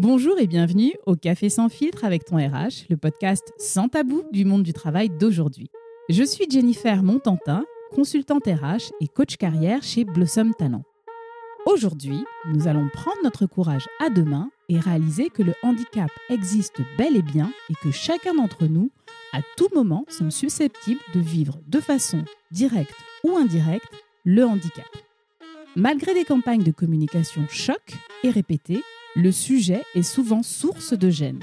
Bonjour et bienvenue au Café sans filtre avec ton RH, le podcast sans tabou du monde du travail d'aujourd'hui. Je suis Jennifer Montantin, consultante RH et coach carrière chez Blossom Talent. Aujourd'hui, nous allons prendre notre courage à deux mains et réaliser que le handicap existe bel et bien et que chacun d'entre nous, à tout moment, sommes susceptibles de vivre de façon directe ou indirecte le handicap. Malgré des campagnes de communication choc et répétées, le sujet est souvent source de gêne.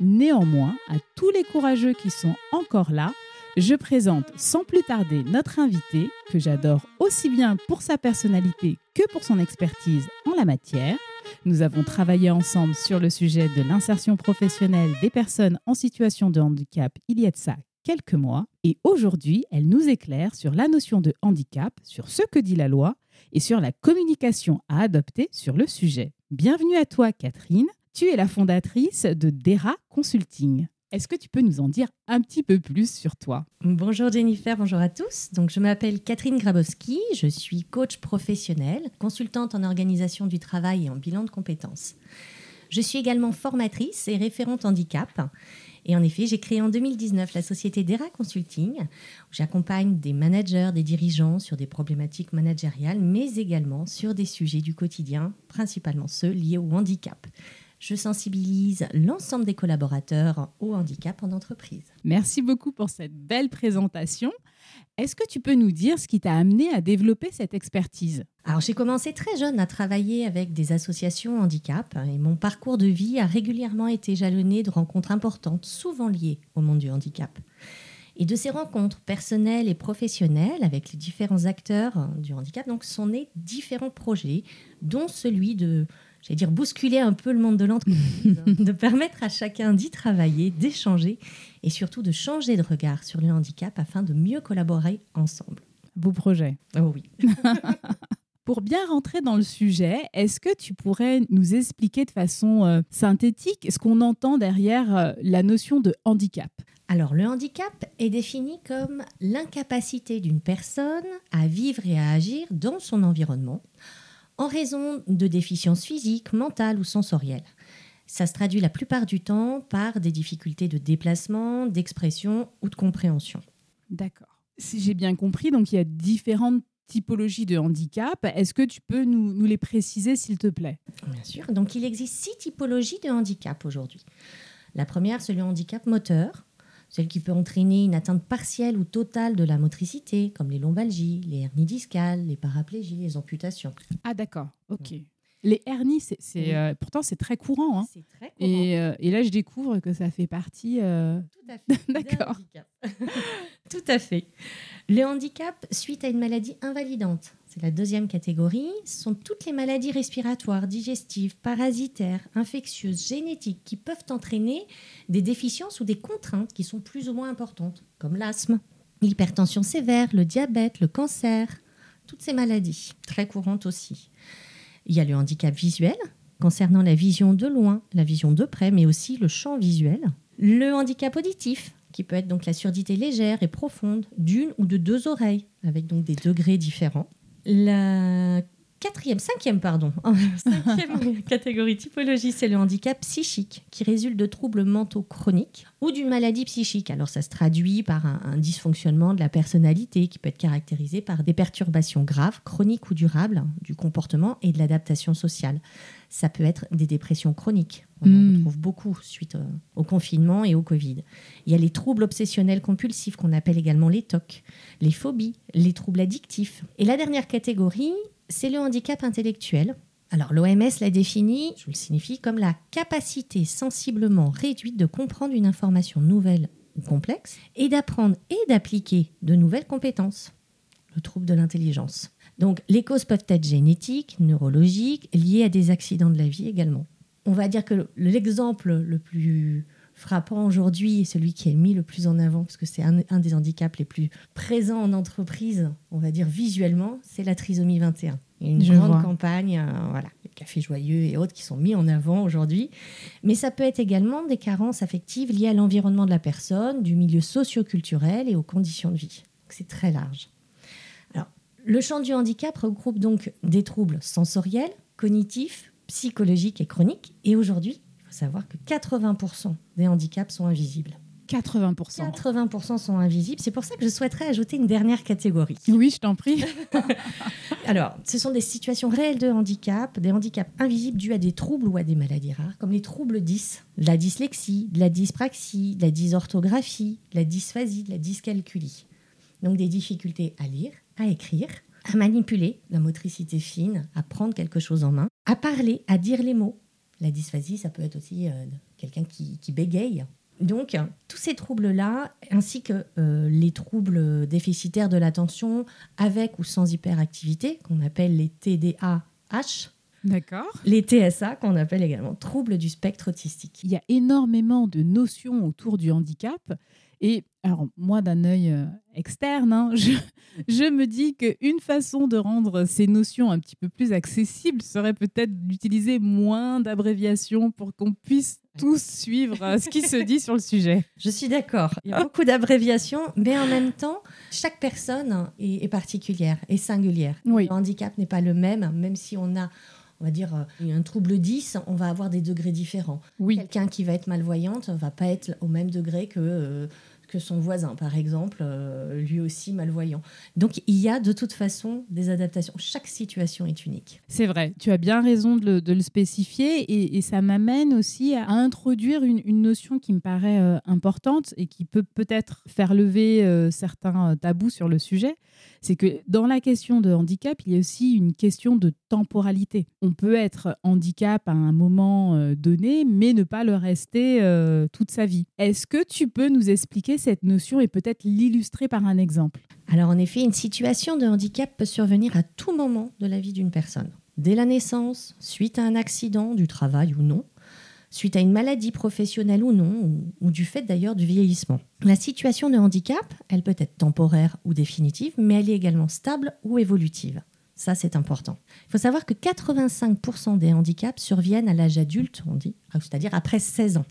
Néanmoins, à tous les courageux qui sont encore là, je présente sans plus tarder notre invité, que j'adore aussi bien pour sa personnalité que pour son expertise en la matière. Nous avons travaillé ensemble sur le sujet de l'insertion professionnelle des personnes en situation de handicap il y a de ça quelques mois, et aujourd'hui, elle nous éclaire sur la notion de handicap, sur ce que dit la loi et sur la communication à adopter sur le sujet. Bienvenue à toi, Catherine. Tu es la fondatrice de DERA Consulting. Est-ce que tu peux nous en dire un petit peu plus sur toi? Bonjour Jennifer, bonjour à tous. Donc je m'appelle Catherine Grabowski, je suis coach professionnel, consultante en organisation du travail et en bilan de compétences. Je suis également formatrice et référente handicap et en effet, j'ai créé en 2019 la société DERA Consulting, où j'accompagne des managers, des dirigeants sur des problématiques managériales, mais également sur des sujets du quotidien, principalement ceux liés au handicap. Je sensibilise l'ensemble des collaborateurs au handicap en entreprise. Merci beaucoup pour cette belle présentation. Est-ce que tu peux nous dire ce qui t'a amené à développer cette expertise? Alors j'ai commencé très jeune à travailler avec des associations handicap et mon parcours de vie a régulièrement été jalonné de rencontres importantes, souvent liées au monde du handicap. Et de ces rencontres personnelles et professionnelles avec les différents acteurs du handicap, donc sont nés différents projets, dont celui de j'allais dire, bousculer un peu le monde de l'entreprise, de permettre à chacun d'y travailler, d'échanger et surtout de changer de regard sur le handicap afin de mieux collaborer ensemble. Beau projet. Oh oui. Pour bien rentrer dans le sujet, est-ce que tu pourrais nous expliquer de façon euh, synthétique ce qu'on entend derrière euh, la notion de handicap? Alors, le handicap est défini comme l'incapacité d'une personne à vivre et à agir dans son environnement en raison de déficiences physiques, mentales ou sensorielles. Ça se traduit la plupart du temps par des difficultés de déplacement, d'expression ou de compréhension. D'accord. Si j'ai bien compris, donc il y a différentes typologies de handicap. Est-ce que tu peux nous, nous les préciser, s'il te plaît? Bien sûr. Donc il existe six typologies de handicap aujourd'hui. La première, c'est le handicap moteur celle qui peut entraîner une atteinte partielle ou totale de la motricité, comme les lombalgies, les hernies discales, les paraplégies, les amputations. Ah d'accord, ok. Les hernies, c'est, euh, pourtant c'est très courant. Hein. C'est très courant. Et, euh, et, là, je découvre que ça fait partie. Euh, Tout à fait. d'accord. Tout à fait. Le handicap suite à une maladie invalidante. C'est la deuxième catégorie. Ce sont toutes les maladies respiratoires, digestives, parasitaires, infectieuses, génétiques qui peuvent entraîner des déficiences ou des contraintes qui sont plus ou moins importantes, comme l'asthme, l'hypertension sévère, le diabète, le cancer, toutes ces maladies, très courantes aussi. Il y a le handicap visuel, concernant la vision de loin, la vision de près, mais aussi le champ visuel. Le handicap auditif, qui peut être donc la surdité légère et profonde d'une ou de deux oreilles, avec donc des degrés différents. La quatrième, cinquième, pardon, catégorie typologie, c'est le handicap psychique qui résulte de troubles mentaux chroniques ou d'une maladie psychique. Alors ça se traduit par un, dysfonctionnement de la personnalité qui peut être caractérisé par des perturbations graves, chroniques ou durables du comportement et de l'adaptation sociale. Ça peut être des dépressions chroniques. On en retrouve beaucoup suite au confinement et au Covid. Il y a les troubles obsessionnels compulsifs qu'on appelle également les TOC, les phobies, les troubles addictifs. Et la dernière catégorie, c'est le handicap intellectuel. Alors l'OMS l'a défini, je le signifie, comme la capacité sensiblement réduite de comprendre une information nouvelle ou complexe et d'apprendre et d'appliquer de nouvelles compétences. Le trouble de l'intelligence. Donc les causes peuvent être génétiques, neurologiques, liées à des accidents de la vie également. On va dire que l'exemple le plus frappant aujourd'hui, celui qui est mis le plus en avant, parce que c'est un, des handicaps les plus présents en entreprise, on va dire visuellement, c'est la trisomie 21. Il y a une Je grande vois. campagne, euh, voilà, les cafés joyeux et autres qui sont mis en avant aujourd'hui. Mais ça peut être également des carences affectives liées à l'environnement de la personne, du milieu socio-culturel et aux conditions de vie. C'est très large. Le champ du handicap regroupe donc des troubles sensoriels, cognitifs, psychologiques et chroniques, et aujourd'hui faut savoir que 80% des handicaps sont invisibles. 80%. 80% sont invisibles. C'est pour ça que je souhaiterais ajouter une dernière catégorie. Oui, je t'en prie. Alors, ce sont des situations réelles de handicap, des handicaps invisibles dus à des troubles ou à des maladies rares, comme les troubles 10, la dyslexie, la dyspraxie, la dysorthographie, la dysphasie, la dyscalculie. Donc des difficultés à lire, à écrire, à manipuler, la motricité fine, à prendre quelque chose en main, à parler, à dire les mots. La dysphasie, ça peut être aussi euh, quelqu'un qui, qui bégaye donc, tous ces troubles-là, ainsi que euh, les troubles déficitaires de l'attention, avec ou sans hyperactivité, qu'on appelle les TDAH. D'accord. Les TSA, qu'on appelle également troubles du spectre autistique. Il y a énormément de notions autour du handicap. Et alors, moi, d'un œil euh, externe, hein, je, je, me dis qu'une façon de rendre ces notions un petit peu plus accessibles serait peut-être d'utiliser moins d'abréviations pour qu'on puisse tous suivre euh, ce qui se dit sur le sujet. Je suis d'accord. Il y a beaucoup d'abréviations, mais en même temps, chaque personne est, particulière et singulière. Oui. Le handicap n'est pas le même, même si on a on va dire euh, un trouble 10, on va avoir des degrés différents. Oui. Quelqu'un qui va être malvoyante va pas être au même degré que que son voisin, par exemple, euh, lui aussi malvoyant. Donc il y a de toute façon des adaptations. Chaque situation est unique. C'est vrai, tu as bien raison de le, spécifier et, ça m'amène aussi à introduire une, notion qui me paraît euh, importante et qui peut peut-être faire lever euh, certains tabous sur le sujet. C'est que dans la question de handicap, il y a aussi une question de temporalité. On peut être handicap à un moment donné, mais ne pas le rester toute sa vie. Est-ce que tu peux nous expliquer cette notion et peut-être l'illustrer par un exemple Alors en effet, une situation de handicap peut survenir à tout moment de la vie d'une personne. Dès la naissance, suite à un accident du travail ou non, suite à une maladie professionnelle ou non, ou, du fait d'ailleurs du vieillissement. La situation de handicap, elle peut être temporaire ou définitive, mais elle est également stable ou évolutive. Ça, c'est important. Il faut savoir que 85% des handicaps surviennent à l'âge adulte, on dit, c'est-à-dire après 16 ans.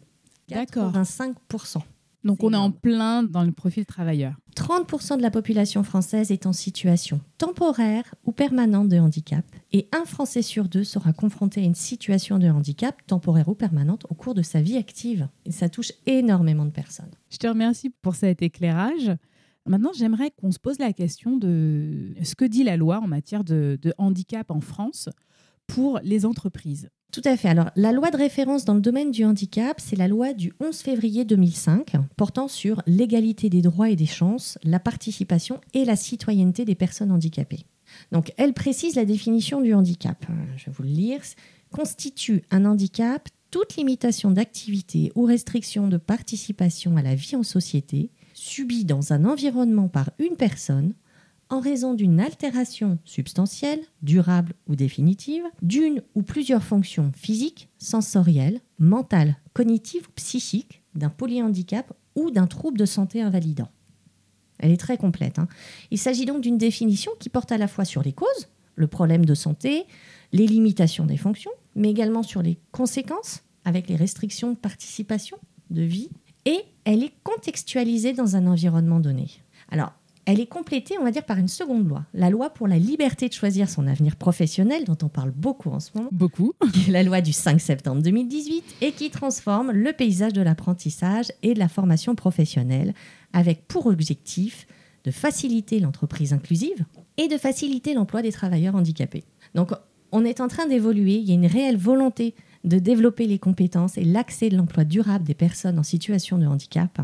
D'accord. 85%. Donc on est en plein dans le profil travailleur. 30% de la population française est en situation temporaire ou permanente de handicap et un Français sur deux sera confronté à une situation de handicap temporaire ou permanente au cours de sa vie active. Et ça touche énormément de personnes. Je te remercie pour cet éclairage. Maintenant, j'aimerais qu'on se pose la question de ce que dit la loi en matière de, de handicap en France pour les entreprises. Tout à fait. Alors, la loi de référence dans le domaine du handicap, c'est la loi du 11 février 2005 portant sur l'égalité des droits et des chances, la participation et la citoyenneté des personnes handicapées. Donc, elle précise la définition du handicap. Euh, je vais vous le lire. Constitue un handicap toute limitation d'activité ou restriction de participation à la vie en société subie dans un environnement par une personne en raison d'une altération substantielle, durable ou définitive, d'une ou plusieurs fonctions physiques, sensorielles, mentales, cognitives ou psychiques, d'un polyhandicap ou d'un trouble de santé invalidant. Elle est très complète. Hein. Il s'agit donc d'une définition qui porte à la fois sur les causes, le problème de santé, les limitations des fonctions, mais également sur les conséquences avec les restrictions de participation, de vie, et elle est contextualisée dans un environnement donné. Alors, elle est complétée, on va dire, par une seconde loi, la loi pour la liberté de choisir son avenir professionnel, dont on parle beaucoup en ce moment. Beaucoup. la loi du 5 septembre 2018 et qui transforme le paysage de l'apprentissage et de la formation professionnelle avec pour objectif de faciliter l'entreprise inclusive et de faciliter l'emploi des travailleurs handicapés. Donc, on est en train d'évoluer, il y a une réelle volonté de développer les compétences et l'accès de l'emploi durable des personnes en situation de handicap.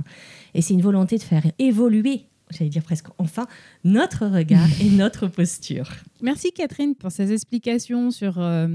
Et c'est une volonté de faire évoluer j'allais dire presque enfin, notre regard et notre posture. Merci Catherine pour ces explications sur euh,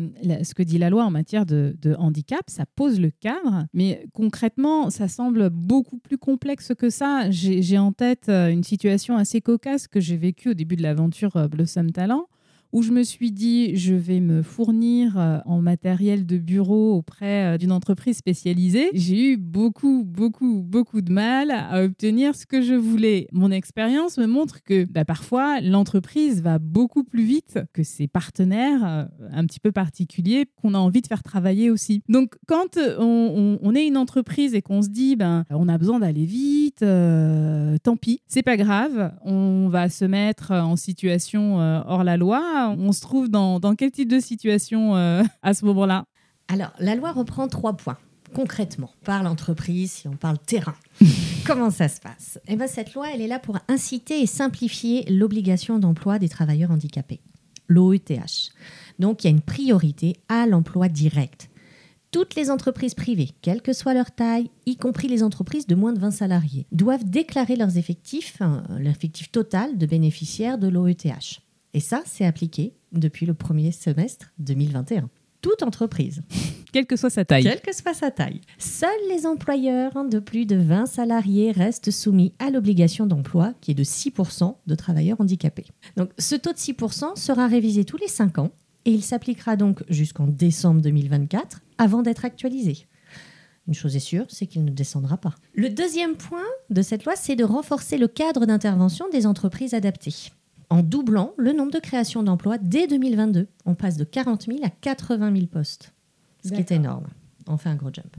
ce que dit la loi en matière de, handicap. Ça pose le cadre, mais concrètement, ça semble beaucoup plus complexe que ça. J'ai en tête euh, une situation assez cocasse que j'ai vécue au début de l'aventure euh, Blossom Talent où je me suis dit, je vais me fournir euh, en matériel de bureau auprès euh, d'une entreprise spécialisée. J'ai eu beaucoup, beaucoup, beaucoup de mal à obtenir ce que je voulais. Mon expérience me montre que bah, parfois, l'entreprise va beaucoup plus vite que ses partenaires euh, un petit peu particuliers qu'on a envie de faire travailler aussi. Donc, quand on, est une entreprise et qu'on se dit, ben, on a besoin d'aller vite, tant pis, c'est pas grave, on va se mettre en situation hors la loi on se trouve dans, quel type de situation euh, à ce moment-là? Alors, la loi reprend trois points concrètement, par l'entreprise, si on parle terrain. Comment ça se passe? Eh bien, cette loi, elle est là pour inciter et simplifier l'obligation d'emploi des travailleurs handicapés, l'OETH. Donc, il y a une priorité à l'emploi direct. Toutes les entreprises privées, quelle que soit leur taille, y compris les entreprises de moins de 20 salariés, doivent déclarer leurs effectifs, l'effectif total de bénéficiaires de l'OETH. Et ça, c'est appliqué depuis le premier semestre 2021. Toute entreprise. Quelle que soit sa taille. Quelle que soit sa taille. Seuls les employeurs de plus de 20 salariés restent soumis à l'obligation d'emploi qui est de 6% de travailleurs handicapés. Donc ce taux de 6% sera révisé tous les 5 ans et il s'appliquera donc jusqu'en décembre 2024 avant d'être actualisé. Une chose est sûre, c'est qu'il ne descendra pas. Le deuxième point de cette loi, c'est de renforcer le cadre d'intervention des entreprises adaptées en doublant le nombre de créations d'emplois dès 2022. On passe de 40 000 à 80 000 postes, ce qui est énorme. On fait un gros jump.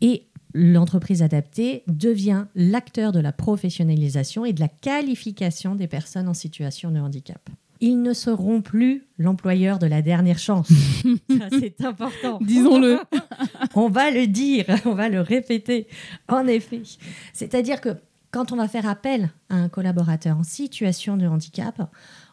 Et l'entreprise adaptée devient l'acteur de la professionnalisation et de la qualification des personnes en situation de handicap. Ils ne seront plus l'employeur de la dernière chance. c'est important. Disons-le. on va le dire, on va le répéter. En effet. C'est-à-dire que quand on va faire appel à un collaborateur en situation de handicap,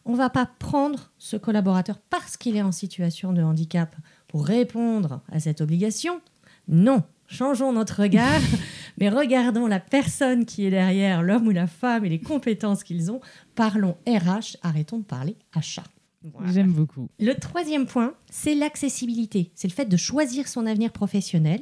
on ne va pas prendre ce collaborateur parce qu'il est en situation de handicap pour répondre à cette obligation. Non, changeons notre regard, mais regardons la personne qui est derrière, l'homme ou la femme et les compétences qu'ils ont. Parlons RH, arrêtons de parler achat. J'aime beaucoup. Le troisième point, c'est l'accessibilité. C'est le fait de choisir son avenir professionnel.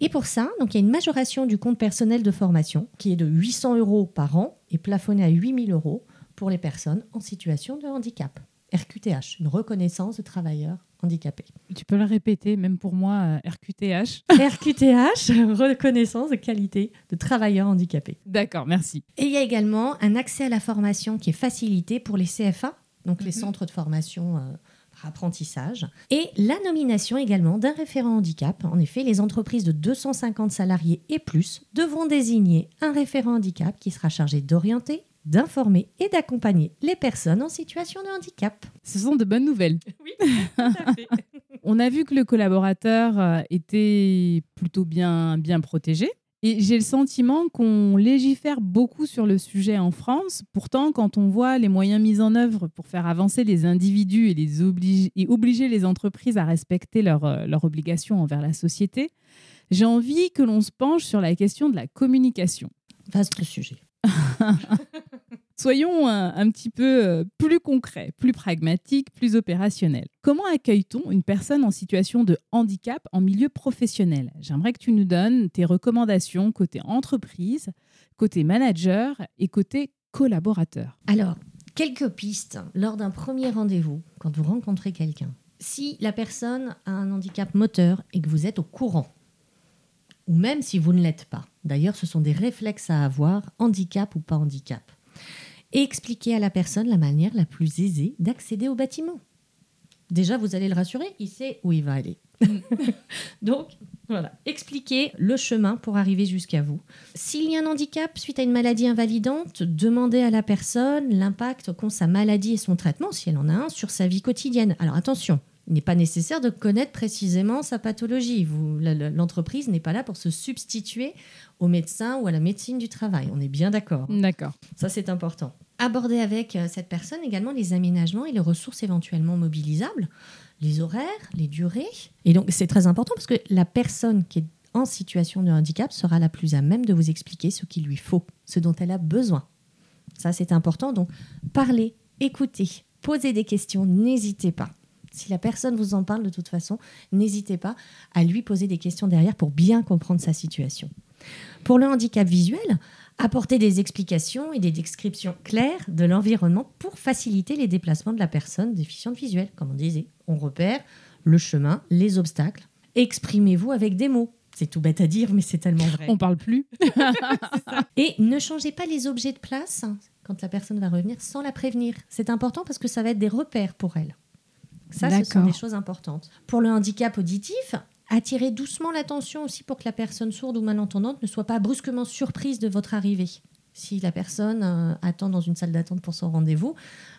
Et pour ça, donc, il y a une majoration du compte personnel de formation qui est de 800 euros par an et plafonné à 8000 euros pour les personnes en situation de handicap. RQTH, une reconnaissance de travailleurs handicapés. Tu peux le répéter, même pour moi, RQTH. RQTH, reconnaissance de qualité de travailleurs handicapés. D'accord, merci. Et il y a également un accès à la formation qui est facilité pour les CFA, donc les mhm. centres de formation euh, apprentissage, et la nomination également d'un référent handicap. En effet, les entreprises de 250 salariés et plus devront désigner un référent handicap qui sera chargé d'orienter, d'informer et d'accompagner les personnes en situation de handicap. Ce sont de bonnes nouvelles. Oui, tout à fait. On a vu que le collaborateur euh, était plutôt bien, bien protégé. Et j'ai le sentiment qu'on légifère beaucoup sur le sujet en France. Pourtant, quand on voit les moyens mis en œuvre pour faire avancer les individus et, les obliger, et obliger les entreprises à respecter leurs euh, obligations envers la société, j'ai envie que l'on se penche sur la question de la communication. Vaste sujet. Soyons un, petit peu euh, plus concrets, plus pragmatiques, plus opérationnels. Comment accueille-t-on une personne en situation de handicap en milieu professionnel? J'aimerais que tu nous donnes tes recommandations côté entreprise, côté manager et côté collaborateur. Alors, quelques pistes lors d'un premier rendez-vous, quand vous rencontrez quelqu'un. Si la personne a un handicap moteur et que vous êtes au courant, ou même si vous ne l'êtes pas, d'ailleurs ce sont des réflexes à avoir, handicap ou pas handicap et expliquer à la personne la manière la plus aisée d'accéder au bâtiment. Déjà, vous allez le rassurer, il sait où il va aller. Donc, voilà, expliquez le chemin pour arriver jusqu'à vous. S'il y a un handicap suite à une maladie invalidante, demandez à la personne l'impact qu'ont sa maladie et son traitement, si elle en a un, sur sa vie quotidienne. Alors attention, il n'est pas nécessaire de connaître précisément sa pathologie. L'entreprise n'est pas là pour se substituer au médecin ou à la médecine du travail. On est bien d'accord. D'accord. Ça, c'est important. Aborder avec euh, cette personne également les aménagements et les ressources éventuellement mobilisables, les horaires, les durées. Et donc, c'est très important parce que la personne qui est en situation de handicap sera la plus à même de vous expliquer ce qu'il lui faut, ce dont elle a besoin. Ça, c'est important. Donc, parlez, écoutez, posez des questions, n'hésitez pas. Si la personne vous en parle de toute façon, n'hésitez pas à lui poser des questions derrière pour bien comprendre sa situation. Pour le handicap visuel, apporter des explications et des descriptions claires de l'environnement pour faciliter les déplacements de la personne déficiente visuelle. Comme on disait, on repère le chemin, les obstacles. Exprimez-vous avec des mots. C'est tout bête à dire, mais c'est tellement vrai. On parle plus. et ne changez pas les objets de place quand la personne va revenir sans la prévenir. C'est important parce que ça va être des repères pour elle. Ça, ce sont des choses importantes. Pour le handicap auditif, attirez doucement l'attention aussi pour que la personne sourde ou malentendante ne soit pas brusquement surprise de votre arrivée. Si la personne euh, attend dans une salle d'attente pour son rendez-vous,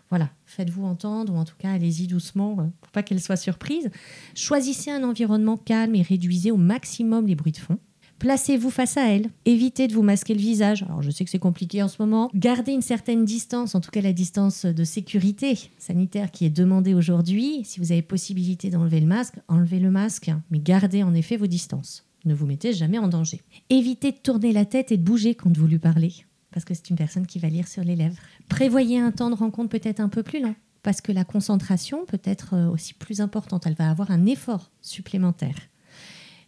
voilà, faites-vous entendre ou en tout cas allez-y doucement euh, pour pas qu'elle soit surprise. Choisissez un environnement calme et réduisez au maximum les bruits de fond. Placez-vous face à elle. Évitez de vous masquer le visage. Alors je sais que c'est compliqué en ce moment. Gardez une certaine distance, en tout cas la distance de sécurité sanitaire qui est demandée aujourd'hui. Si vous avez possibilité d'enlever le masque, enlevez le masque, mais gardez en effet vos distances. Ne vous mettez jamais en danger. Évitez de tourner la tête et de bouger quand vous lui parlez, parce que c'est une personne qui va lire sur les lèvres. Prévoyez un temps de rencontre peut-être un peu plus long, parce que la concentration peut être euh, aussi plus importante. Elle va avoir un effort supplémentaire.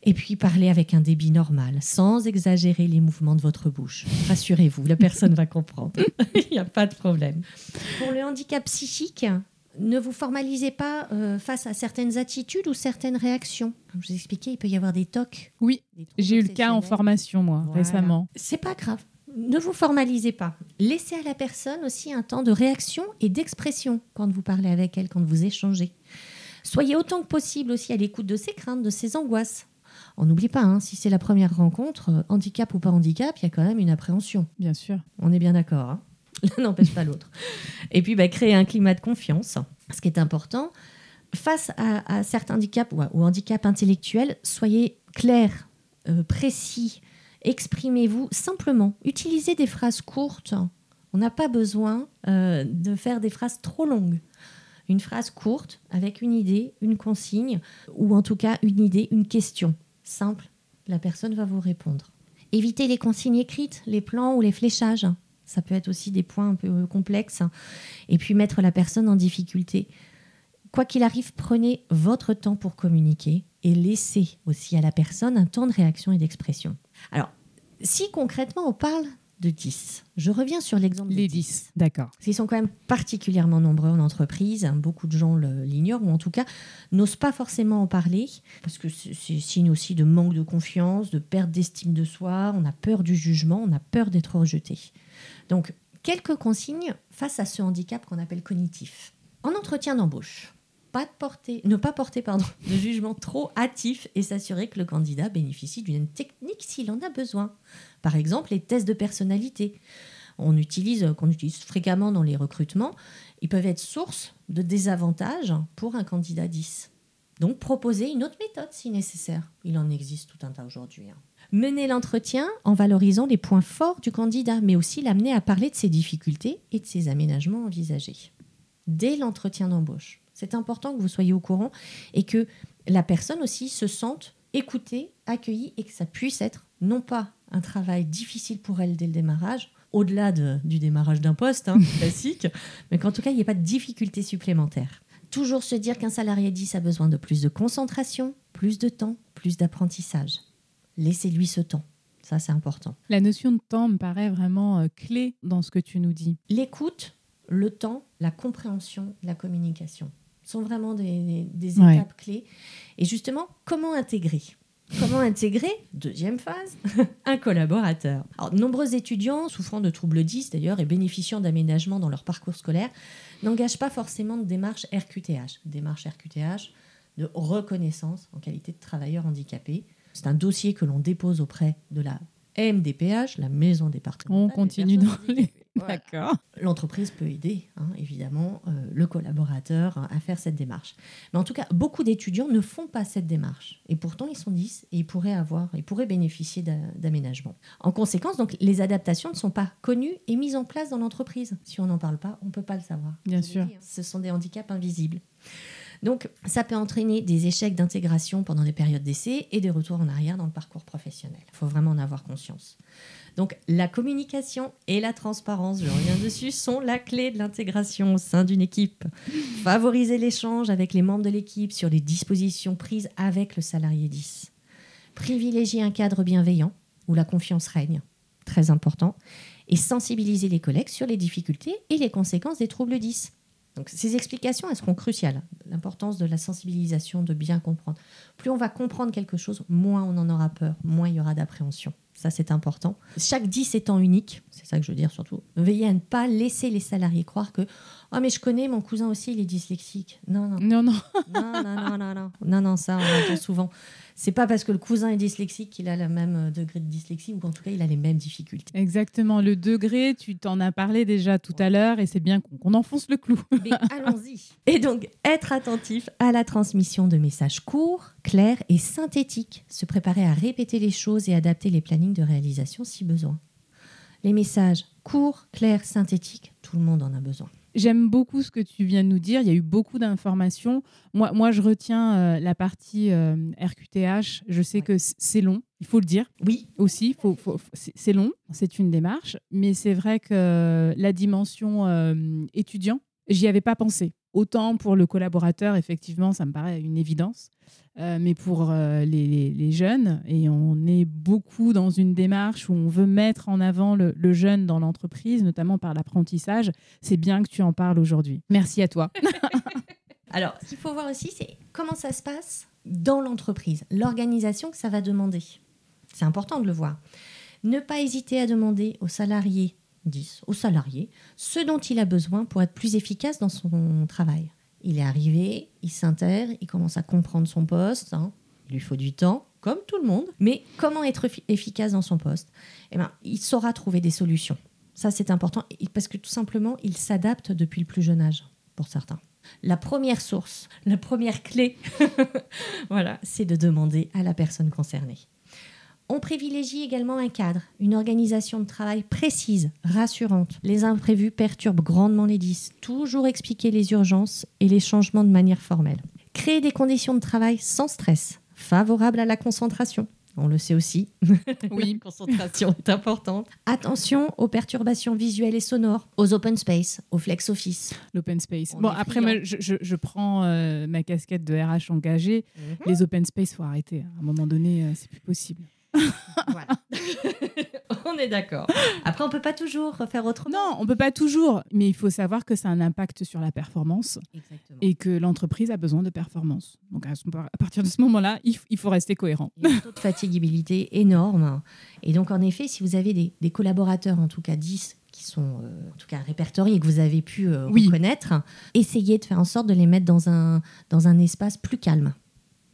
Et puis parlez avec un débit normal, sans exagérer les mouvements de votre bouche. Rassurez-vous, la personne va comprendre. Il n'y a pas de problème. Pour le handicap psychique, ne vous formalisez pas euh, face à certaines attitudes ou certaines réactions. Comme je vous expliquais, il peut y avoir des tocs. Oui, j'ai eu le cas en formation, moi, Voilà. récemment. C'est pas grave. Ne vous formalisez pas. Laissez à la personne aussi un temps de réaction et d'expression quand vous parlez avec elle, quand vous échangez. Soyez autant que possible aussi à l'écoute de ses craintes, de ses angoisses. On n'oublie pas, hein, si c'est la première rencontre, euh, handicap ou pas handicap, il y a quand même une appréhension. Bien sûr. On est bien d'accord. hein. L'un n'empêche pas l'autre. Et puis, bah, créer un climat de confiance, ce qui est important. Face à, à certains handicaps ou, ou handicaps intellectuels, soyez clair, euh, précis, exprimez-vous simplement. Utilisez des phrases courtes. On n'a pas besoin euh, de faire des phrases trop longues. Une phrase courte avec une idée, une consigne, ou en tout cas une idée, une question simple. La personne va vous répondre. Évitez les consignes écrites, les plans ou les fléchages. Ça peut être aussi des points un peu complexes. Et puis mettre la personne en difficulté. Quoi qu'il arrive, prenez votre temps pour communiquer et laissez aussi à la personne un temps de réaction et d'expression. Alors, si concrètement on parle de 10, je reviens sur l'exemple Les des 10, d'accord. Ils sont quand même particulièrement nombreux en entreprise. Beaucoup de gens l'ignorent ou en tout cas n'osent pas forcément en parler parce que c'est signe aussi de manque de confiance, de perte d'estime de soi. On a peur du jugement, on a peur d'être rejeté. Donc, quelques consignes face à ce handicap qu'on appelle cognitif. En entretien d'embauche, ne pas porter de jugement trop hâtif et s'assurer que le candidat bénéficie d'une technique s'il en a besoin. Par exemple, les tests de personnalité on utilise, qu'on utilise fréquemment dans les recrutements, ils peuvent être source de désavantages pour un candidat 10. Donc proposer une autre méthode si nécessaire. Il en existe tout un tas aujourd'hui. hein. Mener l'entretien en valorisant les points forts du candidat, mais aussi l'amener à parler de ses difficultés et de ses aménagements envisagés. Dès l'entretien d'embauche. C'est important que vous soyez au courant et que la personne aussi se sente écoutée, accueillie et que ça puisse être non pas un travail difficile pour elle dès le démarrage, au-delà de- du démarrage d'un poste hein, classique, mais qu'en tout cas, il n'y ait pas de difficultés supplémentaires. Toujours se dire qu'un salarié 10 a besoin de plus de concentration, plus de temps, plus d'apprentissage. Laissez-lui ce temps. Ça, c'est important. La notion de temps me paraît vraiment euh, clé dans ce que tu nous dis. L'écoute, le temps, la compréhension, la communication sont vraiment des, des Ouais. étapes clés. Et justement, comment intégrer? Comment intégrer, deuxième phase, un collaborateur? Alors, nombreux étudiants souffrant de troubles 10 d'ailleurs et bénéficiant d'aménagements dans leur parcours scolaire n'engagent pas forcément de démarche RQTH. Démarche RQTH de reconnaissance en qualité de travailleur handicapé. C'est un dossier que l'on dépose auprès de la MDPH, la maison départementale. On continue dans les... D'accord. L'entreprise peut aider, hein, évidemment, euh, le collaborateur hein, à faire cette démarche. Mais en tout cas, beaucoup d'étudiants ne font pas cette démarche. Et pourtant, ils sont 10 et ils pourraient, avoir, ils pourraient bénéficier d'a- d'aménagement. En conséquence, donc, les adaptations ne sont pas connues et mises en place dans l'entreprise. Si on n'en parle pas, on ne peut pas le savoir. Bien sûr. dit, hein, Ce sont des handicaps invisibles. Donc, ça peut entraîner des échecs d'intégration pendant des périodes d'essai et des retours en arrière dans le parcours professionnel. Il faut vraiment en avoir conscience. Donc, la communication et la transparence, je reviens dessus, sont la clé de l'intégration au sein d'une équipe. Favoriser l'échange avec les membres de l'équipe sur les dispositions prises avec le salarié 10. Privilégier un cadre bienveillant où la confiance règne, très important. Et sensibiliser les collègues sur les difficultés et les conséquences des troubles 10. Donc, ces explications, elles seront cruciales. L'importance de la sensibilisation, de bien comprendre. Plus on va comprendre quelque chose, moins on en aura peur, moins il y aura d'appréhension. Ça, c'est important. Chaque 10 étant unique, c'est ça que je veux dire surtout, veillez à ne pas laisser les salariés croire que « Oh, mais je connais, mon cousin aussi, il est dyslexique. » Non, non, Non, non. non, non, non, non, non. Non, non, ça, on l'entend souvent. C'est pas parce que le cousin est dyslexique qu'il a le même euh, degré de dyslexie ou en tout cas il a les mêmes difficultés. Exactement, le degré, tu t'en as parlé déjà tout à l'heure et c'est bien qu'on qu'on enfonce le clou. Mais allons-y. Et donc, être attentif à la transmission de messages courts, clairs et synthétiques. Se préparer à répéter les choses et adapter les plannings de réalisation si besoin. Les messages courts, clairs, synthétiques, tout le monde en a besoin. J'aime beaucoup ce que tu viens de nous dire. Il y a eu beaucoup d'informations. Moi, moi, je retiens euh, la partie euh, RQTH. Je sais Ouais. que c'est long, il faut le dire Oui, aussi. Faut, c'est c'est long, c'est une démarche. Mais c'est vrai que la dimension euh, étudiant, j'y avais pas pensé. Autant pour le collaborateur, effectivement, ça me paraît une évidence. Euh, mais pour euh, les, les- les jeunes, et on est beaucoup dans une démarche où on veut mettre en avant le, le jeune dans l'entreprise, notamment par l'apprentissage, c'est bien que tu en parles aujourd'hui. Merci à toi. Alors, ce qu'il faut voir aussi, c'est comment ça se passe dans l'entreprise, l'organisation que ça va demander. C'est important de le voir. Ne pas hésiter à demander aux salariés 10, aux salariés, ce dont il a besoin pour être plus efficace dans son travail. Il est arrivé, il s'intègre, il commence à comprendre son poste, hein. il lui faut du temps, comme tout le monde, mais comment être effi- efficace dans son poste? Eh ben, Il saura trouver des solutions. Ça, c'est important, parce que tout simplement, il s'adapte depuis le plus jeune âge, pour certains. La première source, la première clé, voilà, c'est de demander à la personne concernée. On privilégie également un cadre, une organisation de travail précise, rassurante. Les imprévus perturbent grandement les 10. Toujours expliquer les urgences et les changements de manière formelle. Créer des conditions de travail sans stress, favorables à la concentration. On le sait aussi. Oui. La concentration est importante. Attention aux perturbations visuelles et sonores, aux open space, aux flex office. L'open space. On Bon, après, moi, je, je- je prends euh, ma casquette de RH engagée. Les open space, faut arrêter. À un moment donné, euh, c'est plus possible. Voilà. on est d'accord. Après, on peut pas toujours faire autrement. Non, on peut pas toujours, mais il faut savoir que ça a un impact sur la performance Exactement. et que l'entreprise a besoin de performance. Donc à, partir de ce moment-là, il, faut rester cohérent. Il y a un taux de fatigabilité énorme. Et donc, en effet, si vous avez des, des collaborateurs, en tout cas 10, qui sont euh, en tout cas répertoriés et que vous avez pu euh, Oui. reconnaître, essayez de faire en sorte de les mettre dans un, dans un espace plus calme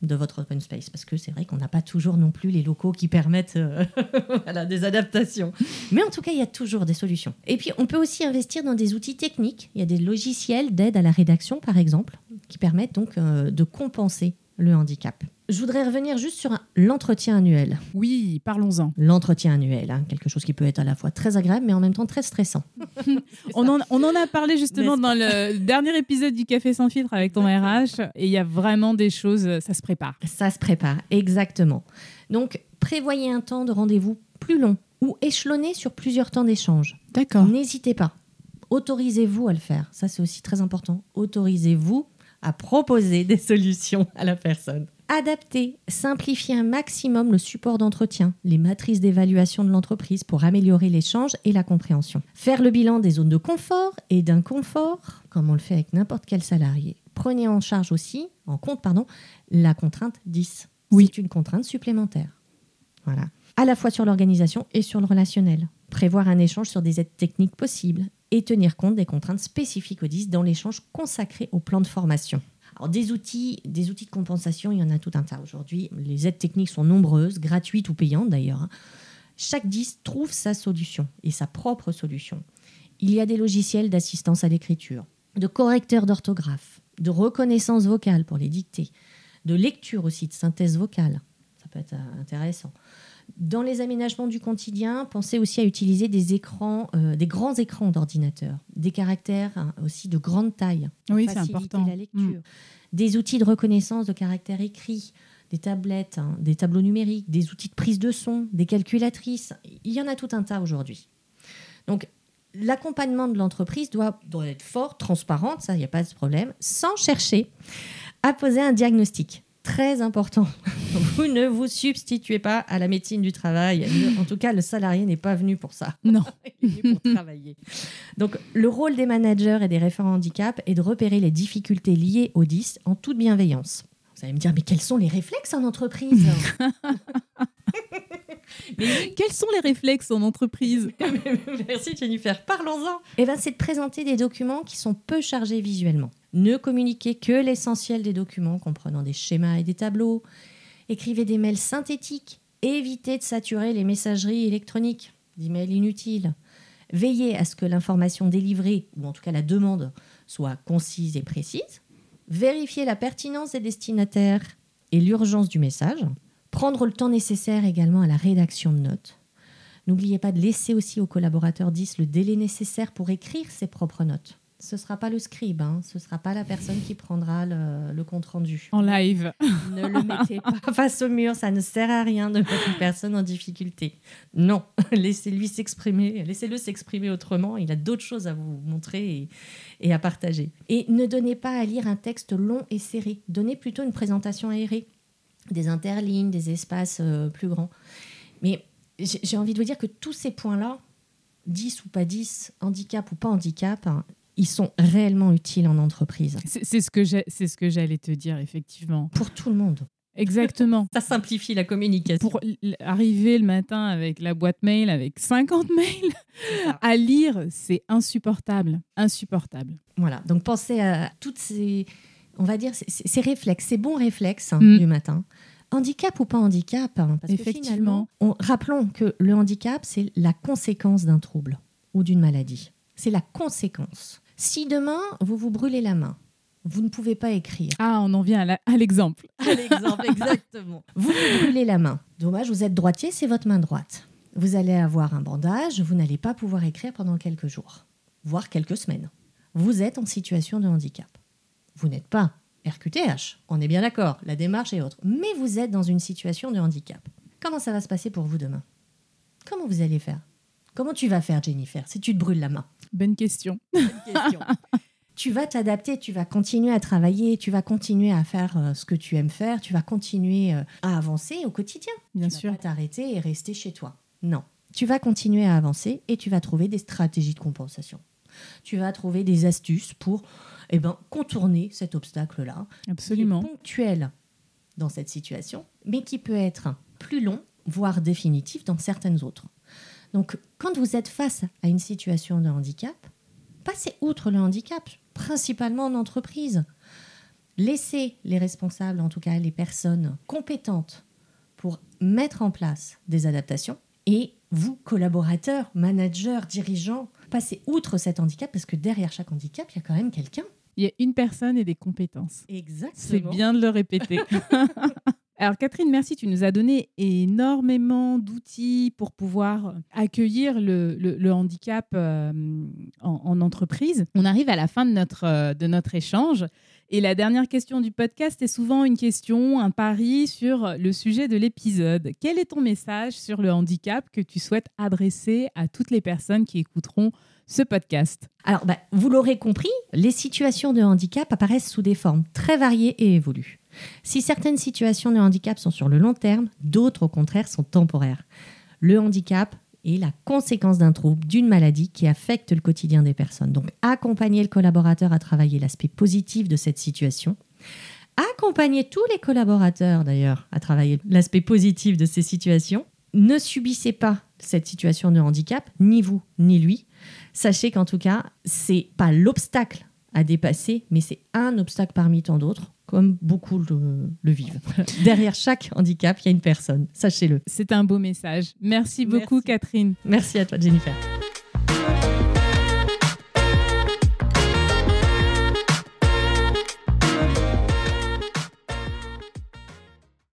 de votre open space parce que c'est vrai qu'on n'a pas toujours non plus les locaux qui permettent euh, des adaptations. Mais en tout cas il y a toujours des solutions. Et puis on peut aussi investir dans des outils techniques. Il y a des logiciels d'aide à la rédaction par exemple qui permettent donc euh, de compenser le handicap je voudrais revenir juste sur l'entretien annuel Oui, parlons-en. l'entretien annuel, hein, quelque chose qui peut être à la fois très agréable mais en même temps très stressant. On en, on en a parlé justement dans le dernier épisode du Café sans filtre avec ton RH et il y a vraiment des choses, ça se prépare. Ça se prépare, exactement. Donc, prévoyez un temps de rendez-vous plus long ou échelonné sur plusieurs temps d'échange. D'accord. N'hésitez pas. Autorisez-vous à le faire. Ça, c'est aussi très important. Autorisez-vous à proposer des solutions à la personne. Adapter, simplifier un maximum le support d'entretien, les matrices d'évaluation de l'entreprise pour améliorer l'échange et la compréhension. Faire le bilan des zones de confort et d'inconfort, comme on le fait avec n'importe quel salarié. Prenez en charge aussi, en compte, pardon, la contrainte 10. Oui. C'est une contrainte supplémentaire. Voilà. À la fois sur l'organisation et sur le relationnel. Prévoir un échange sur des aides techniques possibles et tenir compte des contraintes spécifiques au 10 dans l'échange consacré au plan de formation. Alors, des outils, des outils de compensation, il y en a tout un tas aujourd'hui. Les aides techniques sont nombreuses, gratuites ou payantes d'ailleurs. hein. Chaque 10 trouve sa solution et sa propre solution. Il y a des logiciels d'assistance à l'écriture, de correcteurs d'orthographe, de reconnaissance vocale pour les dictées, de lecture aussi, de synthèse vocale. Ça peut être euh, intéressant. Dans les aménagements du quotidien, pensez aussi à utiliser des écrans, euh, des grands écrans d'ordinateur, des caractères hein, aussi de grande taille, Oui, c'est important. la lecture, Mm. des outils de reconnaissance de caractères écrits, des tablettes, hein, des tableaux numériques, des outils de prise de son, des calculatrices. Il y en a tout un tas aujourd'hui. Donc, l'accompagnement de l'entreprise doit, doit être fort, transparent, ça, il n'y a pas de problème, sans chercher à poser un diagnostic. Très important. Vous ne vous substituez pas à la médecine du travail. En tout cas, le salarié n'est pas venu pour ça. Non. Il est venu pour travailler. Donc, le rôle des managers et des référents handicap est de repérer les difficultés liées au 10 en toute bienveillance. Vous allez me dire, mais quels sont les réflexes en entreprise? Mais oui, Quels sont les réflexes en entreprise Merci Jennifer, parlons-en. Eh ben, c'est de présenter des documents qui sont peu chargés visuellement. Ne communiquez que l'essentiel des documents, comprenant des schémas et des tableaux. Écrivez des mails synthétiques. Évitez de saturer les messageries électroniques d'emails inutiles. Veillez à ce que l'information délivrée, ou en tout cas la demande, soit concise et précise. Vérifiez la pertinence des destinataires et l'urgence du message. Prendre le temps nécessaire également à la rédaction de notes. N'oubliez pas de laisser aussi aux collaborateurs 10 le délai nécessaire pour écrire ses propres notes. Ce ne sera pas le scribe, hein. ce ne sera pas la personne qui prendra le, compte rendu. En live. Ne le mettez pas face au mur, ça ne sert à rien de mettre une personne en difficulté. Non, laissez-lui s'exprimer, laissez-le s'exprimer autrement, il a d'autres choses à vous montrer et, à partager. Et ne donnez pas à lire un texte long et serré, donnez plutôt une présentation aérée, des interlignes, des espaces euh, plus grands. Mais j'ai envie de vous dire que tous ces points-là, 10 ou pas 10, handicap ou pas handicap, hein, ils sont réellement utiles en entreprise. C'est ce que c'est ce que j'allais te dire effectivement. Pour tout le monde. Exactement. Ça simplifie la communication. Pour arriver le matin avec la boîte mail avec 50 mails à lire, c'est insupportable, insupportable. Voilà. Donc pensez à toutes ces on va dire ces, réflexes, ces bons réflexes hein, mm. du matin. Handicap ou pas handicap hein, parce Effectivement. Que on, rappelons que le handicap, c'est la conséquence d'un trouble ou d'une maladie. C'est la conséquence. Si demain, vous vous brûlez la main, vous ne pouvez pas écrire. Ah, on en vient à l'exemple. À l'exemple, exactement. vous vous brûlez la main. Dommage, vous êtes droitier, c'est votre main droite. Vous allez avoir un bandage, vous n'allez pas pouvoir écrire pendant quelques jours, voire quelques semaines. Vous êtes en situation de handicap. Vous n'êtes pas RQTH, on est bien d'accord, la démarche est autre. Mais vous êtes dans une situation de handicap. Comment ça va se passer pour vous demain? Comment vous allez faire? Comment tu vas faire, Jennifer, si tu te brûles la main? Bonne question. tu vas t'adapter, tu vas continuer à travailler, tu vas continuer à faire euh, ce que tu aimes faire, tu vas continuer euh, à avancer au quotidien. Bien tu sûr. Vas pas t'arrêter et rester chez toi. Non. Tu vas continuer à avancer et tu vas trouver des stratégies de compensation. Tu vas trouver des astuces pour eh ben, contourner cet obstacle-là. Absolument. Qui est ponctuel dans cette situation, mais qui peut être plus long, voire définitif dans certaines autres. Donc, quand vous êtes face à une situation de handicap, passez outre le handicap, principalement en entreprise. Laissez les responsables, en tout cas les personnes compétentes pour mettre en place des adaptations. Et vous, collaborateurs, managers, dirigeants, passez outre cet handicap parce que derrière chaque handicap, il y a quand même quelqu'un. Il y a une personne et des compétences. Exactement. C'est bien de le répéter. Alors Catherine, merci, tu nous as donné énormément d'outils pour pouvoir accueillir le, handicap euh, en, entreprise. On arrive à la fin de notre, euh, de notre échange. Et la dernière question du podcast est souvent une question, un pari sur le sujet de l'épisode. Quel est ton message sur le handicap que tu souhaites adresser à toutes les personnes qui écouteront ce podcast? Alors, bah, vous l'aurez compris, les situations de handicap apparaissent sous des formes très variées et évoluent. Si certaines situations de handicap sont sur le long terme, d'autres au contraire sont temporaires. Le handicap la conséquence d'un trouble, d'une maladie qui affecte le quotidien des personnes. Donc accompagner le collaborateur à travailler l'aspect positif de cette situation. Accompagner tous les collaborateurs d'ailleurs à travailler l'aspect positif de ces situations. Ne subissez pas cette situation de handicap, ni vous, ni lui. Sachez qu'en tout cas, c'est pas l'obstacle à dépasser, mais c'est un obstacle parmi tant d'autres comme beaucoup le, vivent. Derrière chaque handicap, il y a une personne, sachez-le. C'est un beau message. Merci beaucoup, Catherine. Merci à toi, Jennifer.